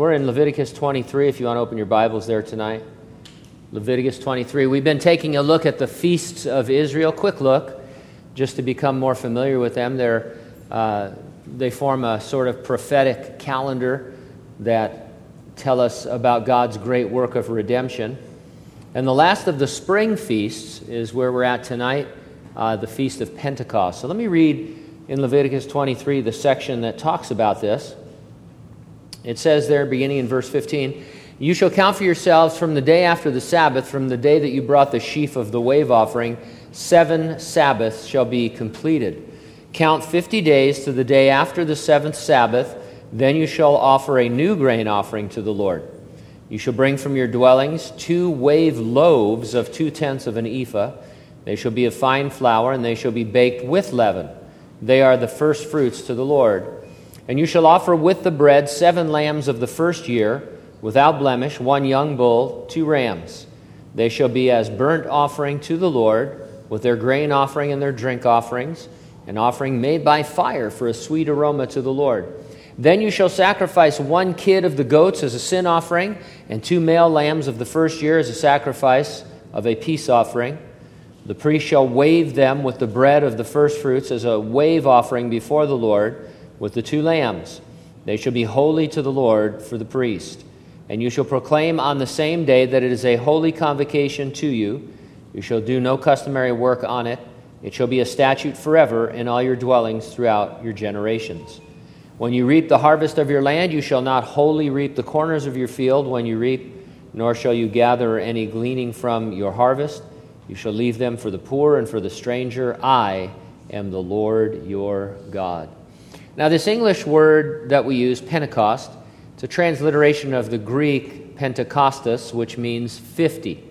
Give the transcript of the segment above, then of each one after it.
We're in Leviticus 23 if you want to open your Bibles there tonight. Leviticus 23. We've been taking a look at the feasts of Israel. Quick look, just to become more familiar with them. They're, uh, they form a sort of prophetic calendar that tell us about God's great work of redemption. And the last of the spring feasts is where we're at tonight, uh, the Feast of Pentecost. So let me read in Leviticus 23 the section that talks about this. It says there, beginning in verse 15, You shall count for yourselves from the day after the Sabbath, from the day that you brought the sheaf of the wave offering, seven Sabbaths shall be completed. Count fifty days to the day after the seventh Sabbath, then you shall offer a new grain offering to the Lord. You shall bring from your dwellings two wave loaves of two tenths of an ephah. They shall be of fine flour, and they shall be baked with leaven. They are the first fruits to the Lord. And you shall offer with the bread seven lambs of the first year, without blemish, one young bull, two rams. They shall be as burnt offering to the Lord, with their grain offering and their drink offerings, an offering made by fire for a sweet aroma to the Lord. Then you shall sacrifice one kid of the goats as a sin offering, and two male lambs of the first year as a sacrifice of a peace offering. The priest shall wave them with the bread of the firstfruits as a wave offering before the Lord with the two lambs. They shall be holy to the Lord for the priest. And you shall proclaim on the same day that it is a holy convocation to you. You shall do no customary work on it. It shall be a statute forever in all your dwellings throughout your generations. When you reap the harvest of your land, you shall not wholly reap the corners of your field when you reap, nor shall you gather any gleaning from your harvest. You shall leave them for the poor and for the stranger. I am the Lord your God. Now, this English word that we use, Pentecost, it's a transliteration of the Greek Pentekostos, which means 50.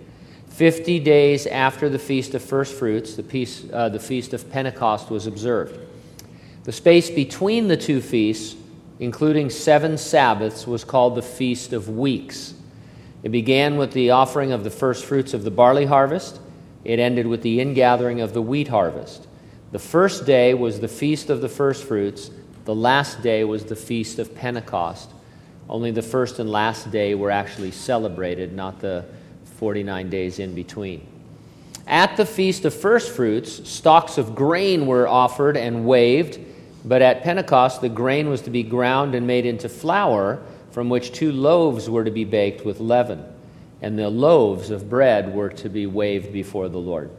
50 days after the Feast of First Fruits, the, peace, uh, the Feast of Pentecost was observed. The space between the two feasts, including seven Sabbaths, was called the Feast of Weeks. It began with the offering of the first fruits of the barley harvest. It ended with the ingathering of the wheat harvest. The first day was the Feast of the First Fruits, the last day was the Feast of Pentecost. Only the first and last day were actually celebrated, not the 49 days in between. At the Feast of First Fruits, stalks of grain were offered and waved, but at Pentecost, the grain was to be ground and made into flour, from which two loaves were to be baked with leaven, and the loaves of bread were to be waved before the Lord.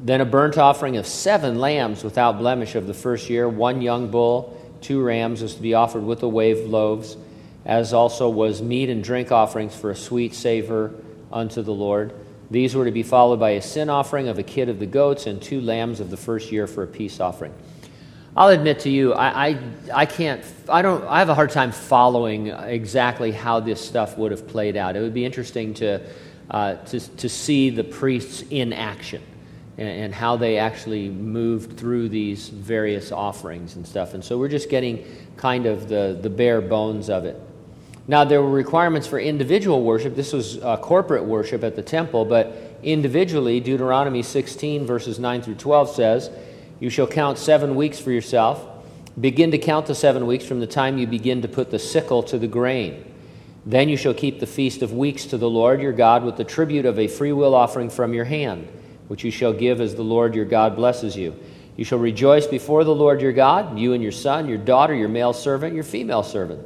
Then a burnt offering of seven lambs without blemish of the first year, one young bull, two rams was to be offered with the wave loaves, as also was meat and drink offerings for a sweet savor unto the Lord. These were to be followed by a sin offering of a kid of the goats and two lambs of the first year for a peace offering. I'll admit to you, I, I, I, can't, I don't, I have a hard time following exactly how this stuff would have played out. It would be interesting to, uh, to, to see the priests in action and, and how they actually moved through these various offerings and stuff. And so we're just getting kind of the, the bare bones of it. Now, there were requirements for individual worship. This was uh, corporate worship at the temple, but individually, Deuteronomy 16, verses 9 through 12 says, You shall count seven weeks for yourself. Begin to count the seven weeks from the time you begin to put the sickle to the grain. Then you shall keep the feast of weeks to the Lord your God with the tribute of a freewill offering from your hand which you shall give as the Lord your God blesses you. You shall rejoice before the Lord your God, you and your son, your daughter, your male servant, your female servant,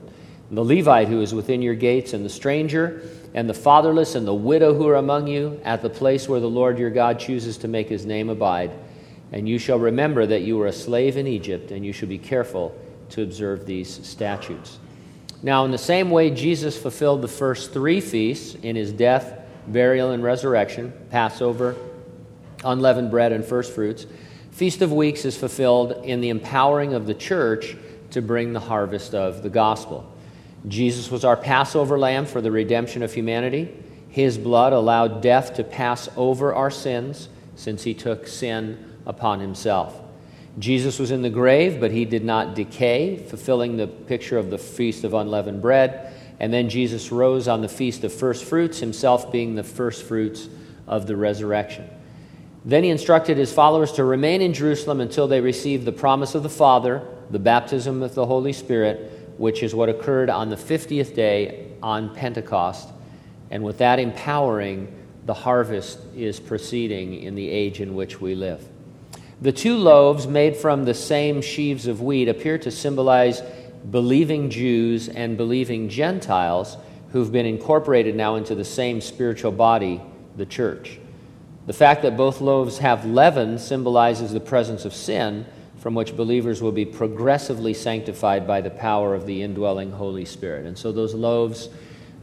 the Levite who is within your gates, and the stranger, and the fatherless, and the widow who are among you, at the place where the Lord your God chooses to make his name abide. And you shall remember that you were a slave in Egypt, and you shall be careful to observe these statutes. Now, in the same way, Jesus fulfilled the first three feasts in his death, burial, and resurrection Passover, unleavened bread and first fruits. Feast of Weeks is fulfilled in the empowering of the church to bring the harvest of the gospel. Jesus was our Passover lamb for the redemption of humanity. His blood allowed death to pass over our sins since he took sin upon himself. Jesus was in the grave, but he did not decay, fulfilling the picture of the feast of unleavened bread. And then Jesus rose on the feast of first fruits, himself being the first fruits of the resurrection. Then he instructed his followers to remain in Jerusalem until they received the promise of the Father, the baptism of the Holy Spirit, which is what occurred on the 50th day on Pentecost. And with that empowering, the harvest is proceeding in the age in which we live. The two loaves made from the same sheaves of wheat appear to symbolize believing Jews and believing Gentiles who've been incorporated now into the same spiritual body, the church. The fact that both loaves have leaven symbolizes the presence of sin from which believers will be progressively sanctified by the power of the indwelling Holy Spirit. And so those loaves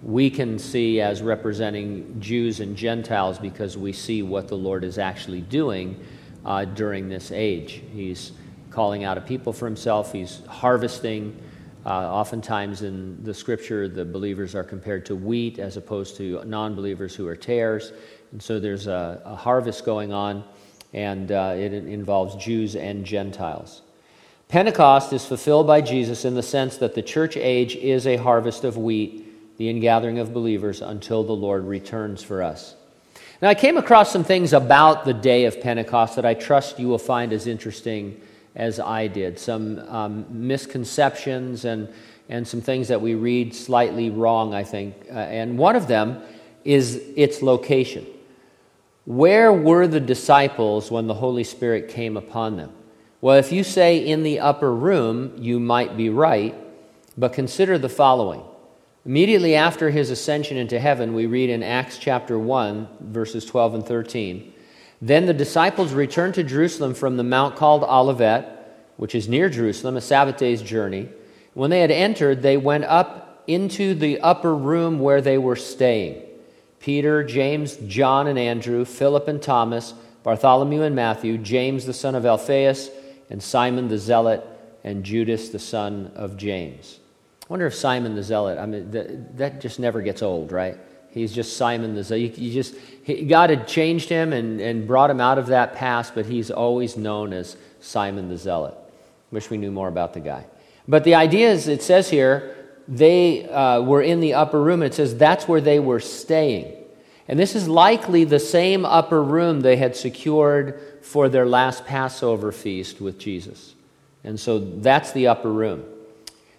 we can see as representing Jews and Gentiles because we see what the Lord is actually doing uh, during this age. He's calling out a people for himself, he's harvesting. Uh, oftentimes in the scripture, the believers are compared to wheat as opposed to non believers who are tares. And so there's a, a harvest going on and uh, it involves Jews and Gentiles. Pentecost is fulfilled by Jesus in the sense that the church age is a harvest of wheat, the ingathering of believers until the Lord returns for us. Now, I came across some things about the day of Pentecost that I trust you will find as interesting as I did. Some um, misconceptions and, and some things that we read slightly wrong, I think. Uh, and one of them is its location. Where were the disciples when the Holy Spirit came upon them? Well, if you say in the upper room, you might be right, but consider the following. Immediately after his ascension into heaven, we read in Acts chapter 1, verses 12 and 13. Then the disciples returned to Jerusalem from the mount called Olivet, which is near Jerusalem, a Sabbath day's journey. When they had entered, they went up into the upper room where they were staying. Peter, James, John, and Andrew, Philip and Thomas, Bartholomew and Matthew, James the son of Alphaeus, and Simon the Zealot, and Judas the son of James. I wonder if Simon the Zealot, I mean, that, that just never gets old, right? He's just Simon the Zealot. You, just, he, God had changed him and, and brought him out of that past, but he's always known as Simon the Zealot. Wish we knew more about the guy. But the idea is, it says here, they uh, were in the upper room, it says that's where they were staying. And this is likely the same upper room they had secured for their last Passover feast with Jesus. And so that's the upper room.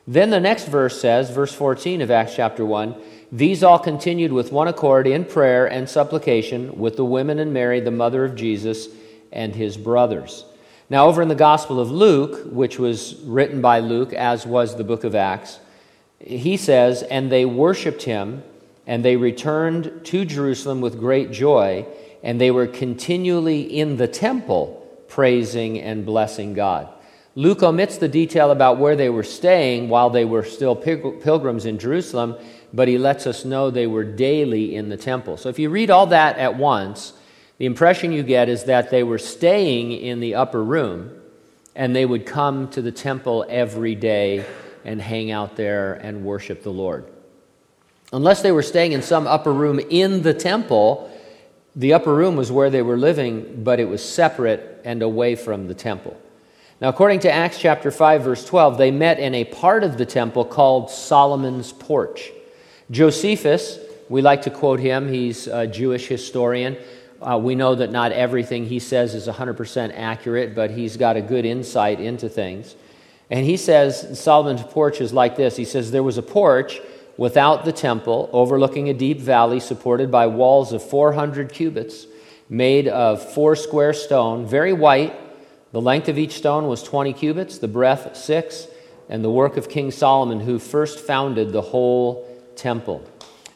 Then the next verse says, verse 14 of Acts chapter 1 These all continued with one accord in prayer and supplication with the women and Mary, the mother of Jesus, and his brothers. Now, over in the Gospel of Luke, which was written by Luke, as was the book of Acts, he says, And they worshiped him, and they returned to Jerusalem with great joy, and they were continually in the temple praising and blessing God. Luke omits the detail about where they were staying while they were still pilgrims in Jerusalem, but he lets us know they were daily in the temple. So if you read all that at once, the impression you get is that they were staying in the upper room and they would come to the temple every day and hang out there and worship the Lord. Unless they were staying in some upper room in the temple, the upper room was where they were living, but it was separate and away from the temple. Now, according to Acts chapter 5, verse 12, they met in a part of the temple called Solomon's Porch. Josephus, we like to quote him, he's a Jewish historian. Uh, we know that not everything he says is 100% accurate, but he's got a good insight into things. And he says Solomon's porch is like this. He says there was a porch without the temple, overlooking a deep valley supported by walls of 400 cubits, made of four square stone, very white. The length of each stone was 20 cubits, the breadth six, and the work of King Solomon, who first founded the whole temple.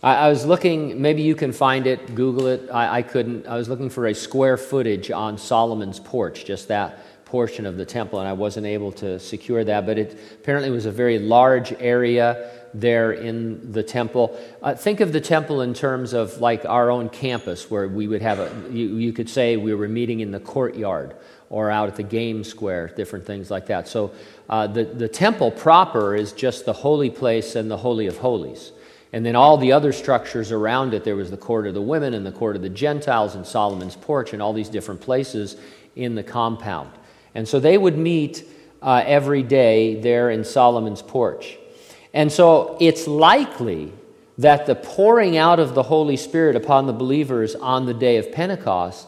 I, was looking, maybe you can find it, Google it. I, I couldn't. I was looking for a square footage on Solomon's porch, just that portion of the temple, and I wasn't able to secure that. But it apparently was a very large area there in the temple. Uh, think of the temple in terms of like our own campus, where we would have a, you, you could say we were meeting in the courtyard or out at the game square, different things like that. So uh, the, the temple proper is just the holy place and the Holy of Holies. And then all the other structures around it, there was the court of the women and the court of the Gentiles and Solomon's porch and all these different places in the compound. And so they would meet uh, every day there in Solomon's porch. And so it's likely that the pouring out of the Holy Spirit upon the believers on the day of Pentecost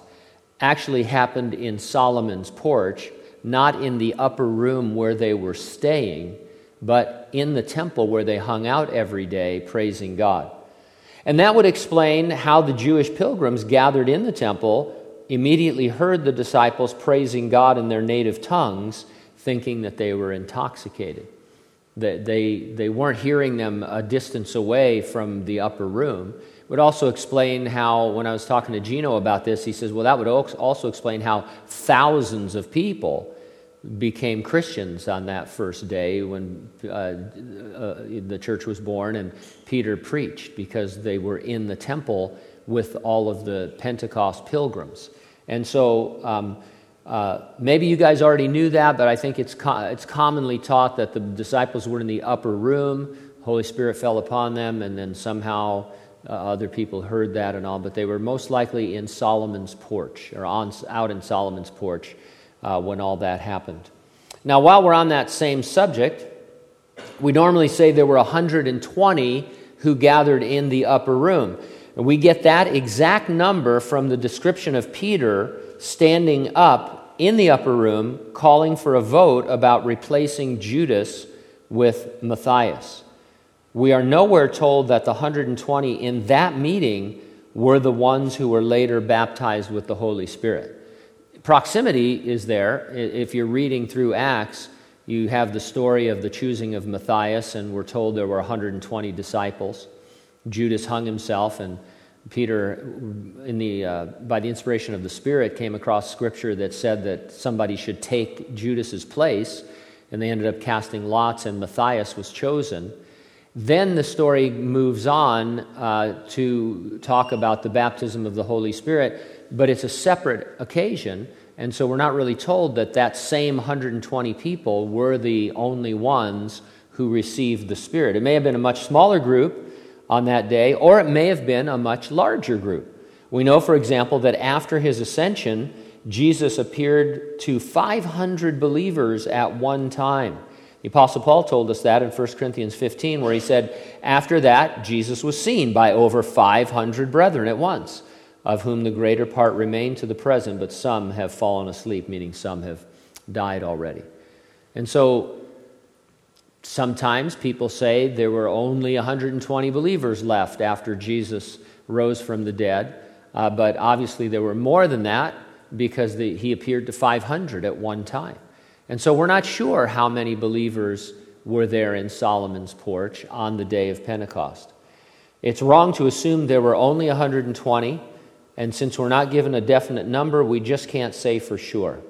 actually happened in Solomon's porch, not in the upper room where they were staying, but in the temple where they hung out every day praising God. And that would explain how the Jewish pilgrims gathered in the temple immediately heard the disciples praising God in their native tongues, thinking that they were intoxicated. That they, they weren't hearing them a distance away from the upper room. It would also explain how, when I was talking to Gino about this, he says, well, that would also explain how thousands of people became Christians on that first day when uh, uh, the church was born and Peter preached because they were in the temple with all of the Pentecost pilgrims. And so um, uh, maybe you guys already knew that, but I think it's, co- it's commonly taught that the disciples were in the upper room, Holy Spirit fell upon them, and then somehow uh, other people heard that and all, but they were most likely in Solomon's porch or on, out in Solomon's porch uh, when all that happened. Now, while we're on that same subject, we normally say there were 120 who gathered in the upper room. And we get that exact number from the description of Peter standing up in the upper room calling for a vote about replacing Judas with Matthias. We are nowhere told that the 120 in that meeting were the ones who were later baptized with the Holy Spirit. Proximity is there. If you're reading through Acts, you have the story of the choosing of Matthias, and we're told there were 120 disciples. Judas hung himself, and Peter, in the, uh, by the inspiration of the Spirit, came across scripture that said that somebody should take Judas's place, and they ended up casting lots, and Matthias was chosen. Then the story moves on uh, to talk about the baptism of the Holy Spirit, but it's a separate occasion, and so we're not really told that that same 120 people were the only ones who received the Spirit. It may have been a much smaller group on that day, or it may have been a much larger group. We know, for example, that after his ascension, Jesus appeared to 500 believers at one time. The Apostle Paul told us that in 1 Corinthians 15, where he said, After that, Jesus was seen by over 500 brethren at once, of whom the greater part remain to the present, but some have fallen asleep, meaning some have died already. And so Sometimes people say there were only 120 believers left after Jesus rose from the dead, uh, but obviously there were more than that because the, he appeared to 500 at one time. And so we're not sure how many believers were there in Solomon's porch on the day of Pentecost. It's wrong to assume there were only 120, and since we're not given a definite number, we just can't say for sure.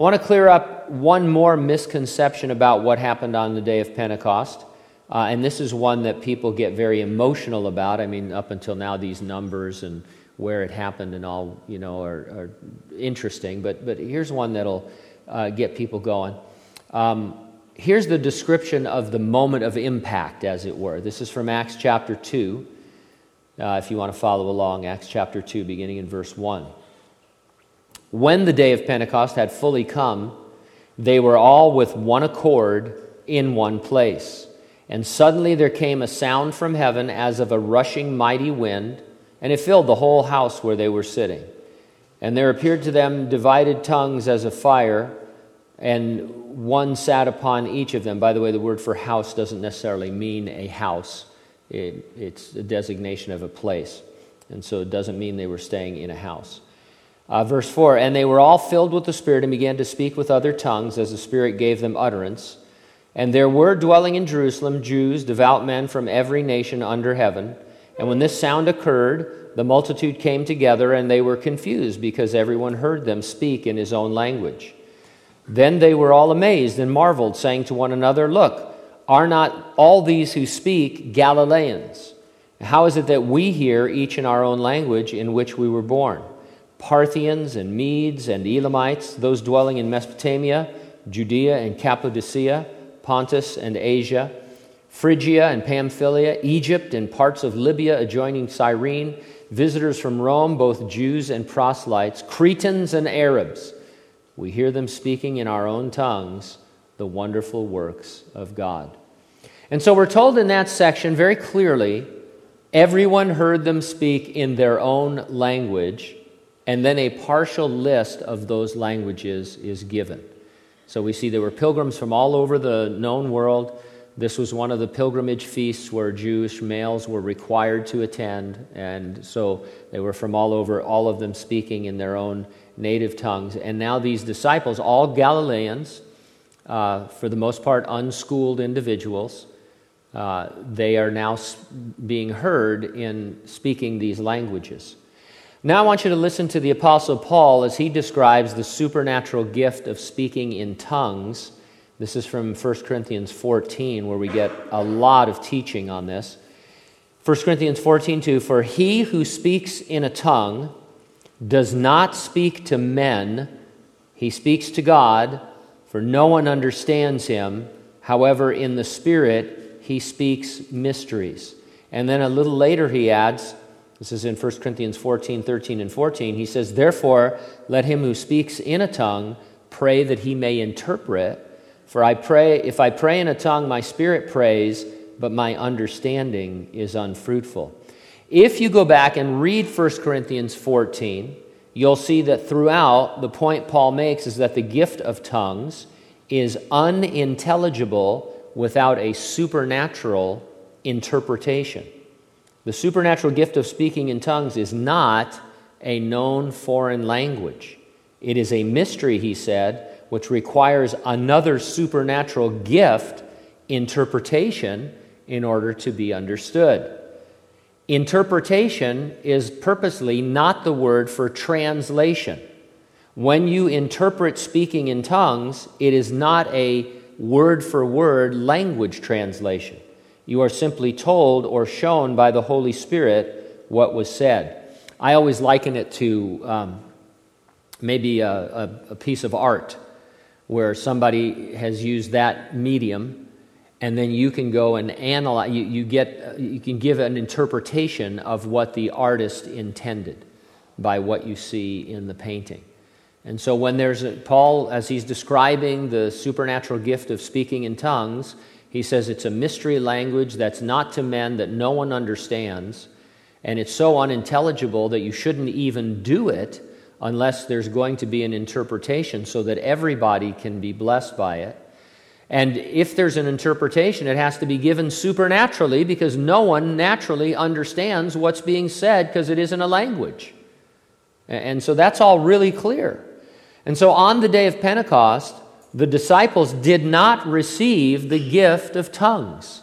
I want to clear up one more misconception about what happened on the day of Pentecost. Uh, and this is one that people get very emotional about. I mean, up until now, these numbers and where it happened and all, you know, are, are interesting. But, but here's one that'll uh, get people going. Um, here's the description of the moment of impact, as it were. This is from Acts chapter 2. Uh, if you want to follow along, Acts chapter 2, beginning in verse 1. When the day of Pentecost had fully come, they were all with one accord in one place. And suddenly there came a sound from heaven as of a rushing mighty wind, and it filled the whole house where they were sitting. And there appeared to them divided tongues as of fire, and one sat upon each of them. By the way, the word for house doesn't necessarily mean a house, it, it's a designation of a place. And so it doesn't mean they were staying in a house. Uh, verse 4 And they were all filled with the Spirit and began to speak with other tongues as the Spirit gave them utterance. And there were dwelling in Jerusalem Jews, devout men from every nation under heaven. And when this sound occurred, the multitude came together, and they were confused because everyone heard them speak in his own language. Then they were all amazed and marveled, saying to one another, Look, are not all these who speak Galileans? How is it that we hear each in our own language in which we were born? Parthians and Medes and Elamites, those dwelling in Mesopotamia, Judea and Cappadocia, Pontus and Asia, Phrygia and Pamphylia, Egypt and parts of Libya adjoining Cyrene, visitors from Rome, both Jews and proselytes, Cretans and Arabs. We hear them speaking in our own tongues the wonderful works of God. And so we're told in that section very clearly everyone heard them speak in their own language and then a partial list of those languages is given. So we see there were pilgrims from all over the known world. This was one of the pilgrimage feasts where Jewish males were required to attend, and so they were from all over, all of them speaking in their own native tongues. And now these disciples, all Galileans, uh, for the most part unschooled individuals, uh, they are now being heard in speaking these languages. Now I want you to listen to the Apostle Paul as he describes the supernatural gift of speaking in tongues. This is from 1 Corinthians 14, where we get a lot of teaching on this. 1 Corinthians 14, 2 For he who speaks in a tongue does not speak to men, he speaks to God, for no one understands him. However, in the Spirit, he speaks mysteries. And then a little later he adds, this is in 1 Corinthians 14, 13, and 14. He says, Therefore, let him who speaks in a tongue pray that he may interpret. For I pray, if I pray in a tongue, my spirit prays, but my understanding is unfruitful. If you go back and read 1 Corinthians 14, you'll see that throughout, the point Paul makes is that the gift of tongues is unintelligible without a supernatural interpretation. The supernatural gift of speaking in tongues is not a known foreign language. It is a mystery, he said, which requires another supernatural gift, interpretation, in order to be understood. Interpretation is purposely not the word for translation. When you interpret speaking in tongues, it is not a word for word language translation. You are simply told or shown by the Holy Spirit what was said. I always liken it to um, maybe a, a, a piece of art where somebody has used that medium and then you can go and analyze you, you, get you can give an interpretation of what the artist intended by what you see in the painting and so, when there's a, Paul, as he's describing the supernatural gift of speaking in tongues, he says it's a mystery language that's not to men, that no one understands, and it's so unintelligible that you shouldn't even do it unless there's going to be an interpretation so that everybody can be blessed by it. And if there's an interpretation, it has to be given supernaturally because no one naturally understands what's being said because it isn't a language. And so that's all really clear. And so on the day of Pentecost, the disciples did not receive the gift of tongues.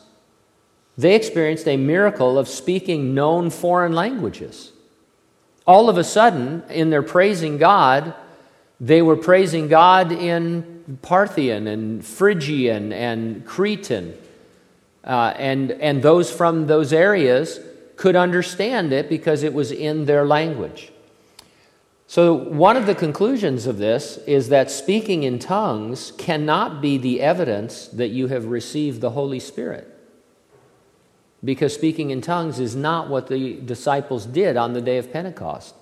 They experienced a miracle of speaking known foreign languages. All of a sudden, in their praising God, they were praising God in Parthian and Phrygian and Cretan. Uh, and, and those from those areas could understand it because it was in their language. So, one of the conclusions of this is that speaking in tongues cannot be the evidence that you have received the Holy Spirit. Because speaking in tongues is not what the disciples did on the day of Pentecost.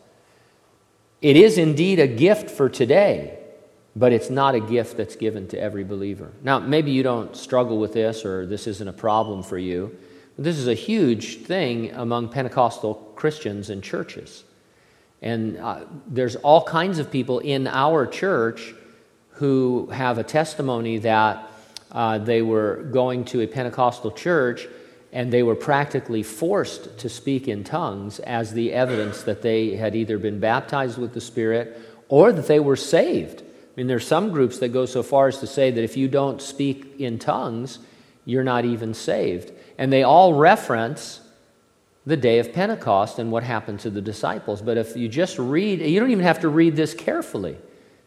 It is indeed a gift for today, but it's not a gift that's given to every believer. Now, maybe you don't struggle with this or this isn't a problem for you. This is a huge thing among Pentecostal Christians and churches. And uh, there's all kinds of people in our church who have a testimony that uh, they were going to a Pentecostal church and they were practically forced to speak in tongues as the evidence that they had either been baptized with the Spirit or that they were saved. I mean, there's some groups that go so far as to say that if you don't speak in tongues, you're not even saved. And they all reference the day of Pentecost and what happened to the disciples. But if you just read, you don't even have to read this carefully,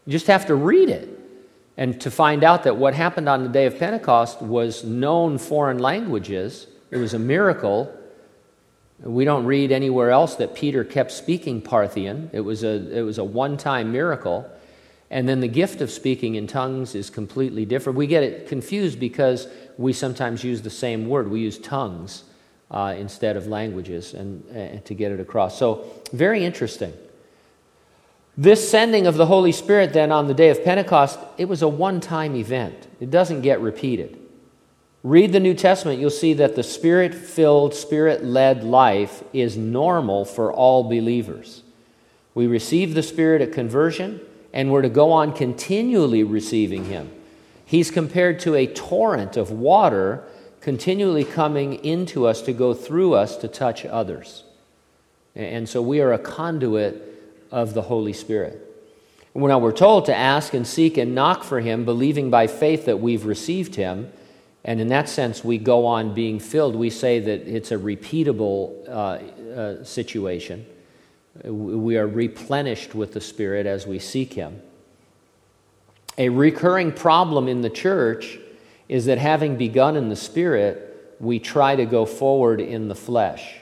you just have to read it. And to find out that what happened on the day of Pentecost was known foreign languages, it was a miracle. We don't read anywhere else that Peter kept speaking Parthian. It was a, it was a one time miracle. And then the gift of speaking in tongues is completely different. We get it confused because we sometimes use the same word. We use tongues uh, instead of languages and, and to get it across. So, very interesting. This sending of the Holy Spirit then on the day of Pentecost, it was a one time event. It doesn't get repeated. Read the New Testament, you'll see that the spirit filled, spirit led life is normal for all believers. We receive the Spirit at conversion, and we're to go on continually receiving Him. He's compared to a torrent of water continually coming into us to go through us to touch others. And so we are a conduit of the Holy Spirit. Now we're told to ask and seek and knock for Him, believing by faith that we've received Him. And in that sense, we go on being filled. We say that it's a repeatable uh, uh, situation. We are replenished with the Spirit as we seek Him. A recurring problem in the church is that having begun in the Spirit, we try to go forward in the flesh.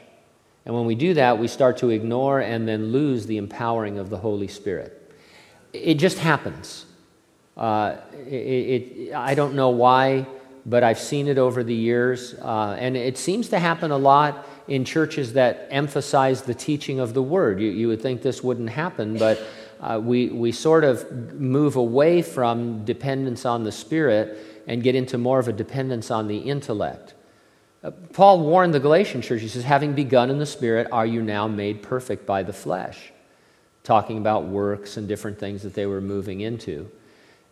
And when we do that, we start to ignore and then lose the empowering of the Holy Spirit. It just happens. Uh, it, it, I don't know why, but I've seen it over the years. Uh, and it seems to happen a lot in churches that emphasize the teaching of the Word. You, you would think this wouldn't happen, but uh, we, we sort of move away from dependence on the Spirit and get into more of a dependence on the intellect. Uh, Paul warned the Galatian church, he says, having begun in the Spirit, are you now made perfect by the flesh? Talking about works and different things that they were moving into.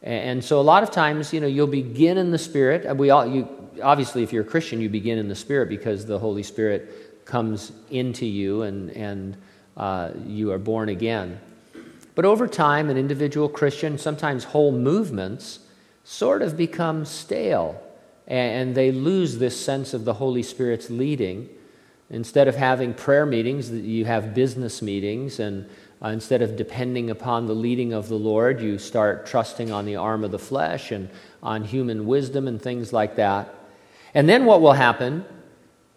And so a lot of times, you know, you'll begin in the Spirit. We all, you, obviously, if you're a Christian, you begin in the Spirit because the Holy Spirit comes into you and, and uh, you are born again. But over time, an individual Christian, sometimes whole movements, sort of become stale and they lose this sense of the Holy Spirit's leading. Instead of having prayer meetings, you have business meetings, and uh, instead of depending upon the leading of the Lord, you start trusting on the arm of the flesh and on human wisdom and things like that. And then what will happen,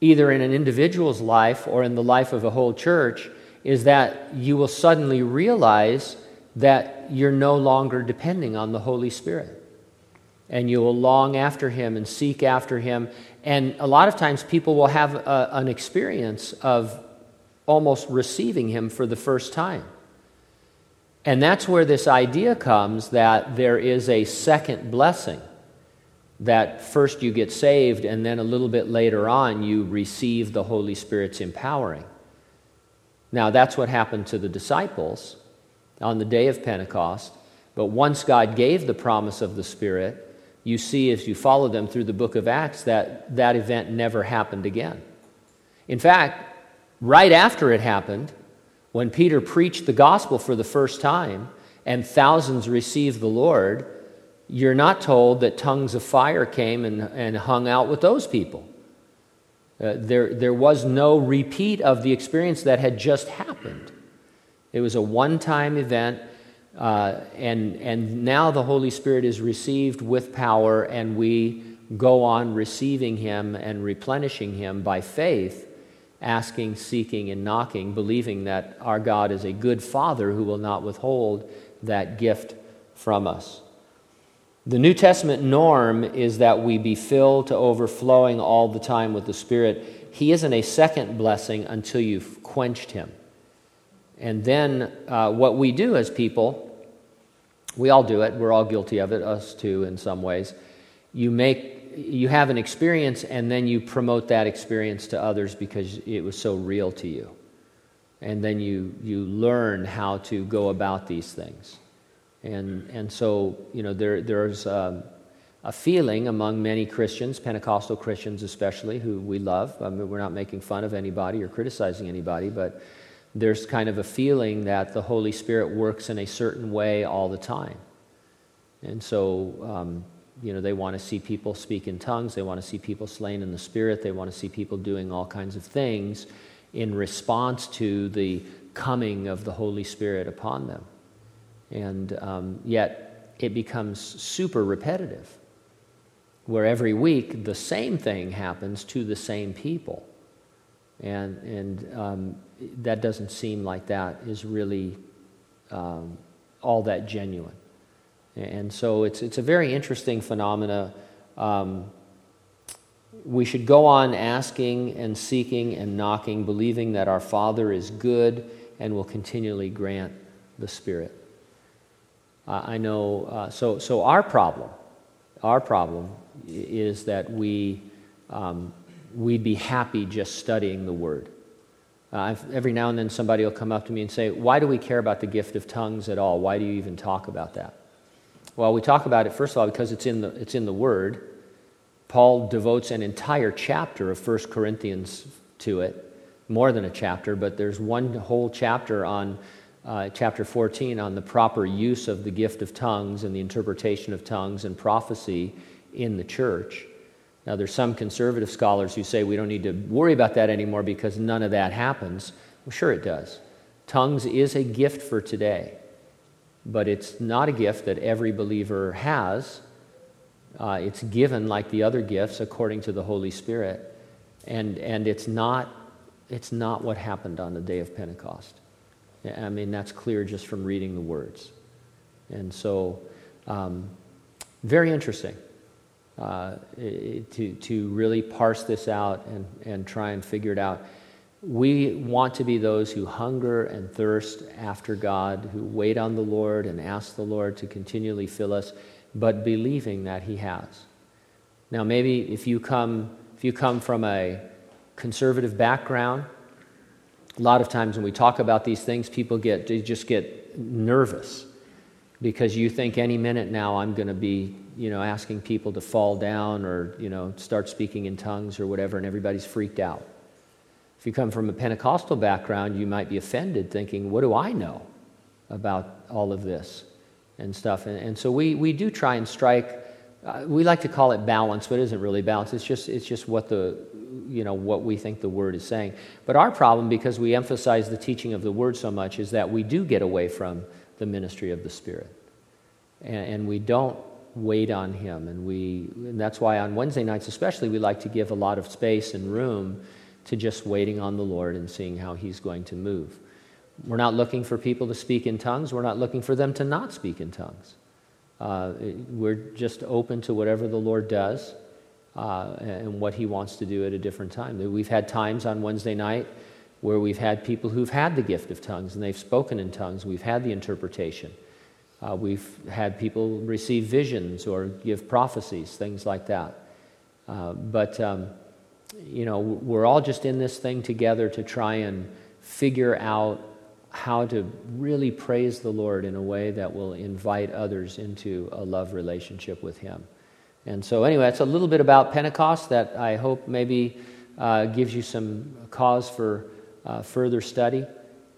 either in an individual's life or in the life of a whole church, is that you will suddenly realize that you're no longer depending on the Holy Spirit and you will long after him and seek after him. And a lot of times people will have a, an experience of almost receiving him for the first time. And that's where this idea comes that there is a second blessing. That first you get saved, and then a little bit later on you receive the Holy Spirit's empowering. Now, that's what happened to the disciples on the day of Pentecost. But once God gave the promise of the Spirit, you see as you follow them through the book of Acts that that event never happened again. In fact, right after it happened, when Peter preached the gospel for the first time and thousands received the Lord, you're not told that tongues of fire came and, and hung out with those people. Uh, there, there was no repeat of the experience that had just happened. It was a one time event uh, and, and now the Holy Spirit is received with power, and we go on receiving Him and replenishing Him by faith, asking, seeking, and knocking, believing that our God is a good Father who will not withhold that gift from us. The New Testament norm is that we be filled to overflowing all the time with the Spirit. He isn't a second blessing until you've quenched Him. And then uh, what we do as people we all do it. We're all guilty of it, us too, in some ways. You make, you have an experience, and then you promote that experience to others because it was so real to you. And then you, you learn how to go about these things. And, and so, you know, there, there's um, a feeling among many Christians, Pentecostal Christians especially, who we love. I mean, we're not making fun of anybody or criticizing anybody, but there's kind of a feeling that the Holy Spirit works in a certain way all the time. And so, um, you know, they want to see people speak in tongues, they want to see people slain in the Spirit, they want to see people doing all kinds of things in response to the coming of the Holy Spirit upon them. And um, yet, it becomes super repetitive, where every week the same thing happens to the same people. And, and um, that doesn't seem like that is really um, all that genuine. And so it's, it's a very interesting phenomena. Um, we should go on asking and seeking and knocking, believing that our Father is good and will continually grant the Spirit. Uh, I know, uh, so, so our problem, our problem is that we, um, we'd be happy just studying the Word. Uh, every now and then somebody will come up to me and say, Why do we care about the gift of tongues at all? Why do you even talk about that? Well, we talk about it, first of all, because it's in the, it's in the Word. Paul devotes an entire chapter of 1 Corinthians to it, more than a chapter, but there's one whole chapter on uh, chapter 14 on the proper use of the gift of tongues and the interpretation of tongues and prophecy in the church. Now, there's some conservative scholars who say we don't need to worry about that anymore because none of that happens. Well, sure, it does. Tongues is a gift for today, but it's not a gift that every believer has. Uh, it's given like the other gifts according to the Holy Spirit, and, and it's, not, it's not what happened on the day of Pentecost. I mean, that's clear just from reading the words. And so, um, very interesting uh, to, to really parse this out and, and try and figure it out. We want to be those who hunger and thirst after God, who wait on the Lord and ask the Lord to continually fill us, but believing that He has. Now, maybe if you come, if you come from a conservative background, a lot of times when we talk about these things, people get they just get nervous because you think any minute now I'm going to be, you know, asking people to fall down or, you know, start speaking in tongues or whatever, and everybody's freaked out. If you come from a Pentecostal background, you might be offended, thinking, "What do I know about all of this and stuff?" And, and so we we do try and strike. Uh, we like to call it balance, but it isn't really balance. It's just it's just what the you know, what we think the Word is saying. But our problem, because we emphasize the teaching of the Word so much, is that we do get away from the ministry of the Spirit. And, and we don't wait on Him. And, we, and that's why on Wednesday nights, especially, we like to give a lot of space and room to just waiting on the Lord and seeing how He's going to move. We're not looking for people to speak in tongues, we're not looking for them to not speak in tongues. Uh, we're just open to whatever the Lord does uh, and what he wants to do at a different time. We've had times on Wednesday night where we've had people who've had the gift of tongues and they've spoken in tongues. We've had the interpretation. Uh, we've had people receive visions or give prophecies, things like that. Uh, but, um, you know, we're all just in this thing together to try and figure out how to really praise the Lord in a way that will invite others into a love relationship with Him. And so, anyway, that's a little bit about Pentecost that I hope maybe uh, gives you some cause for uh, further study.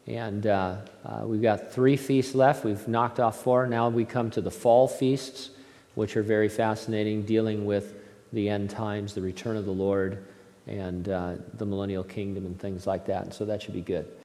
And uh, uh, we've got three feasts left. We've knocked off four. Now we come to the fall feasts, which are very fascinating, dealing with the end times, the return of the Lord, and uh, the millennial kingdom, and things like that. And so that should be good.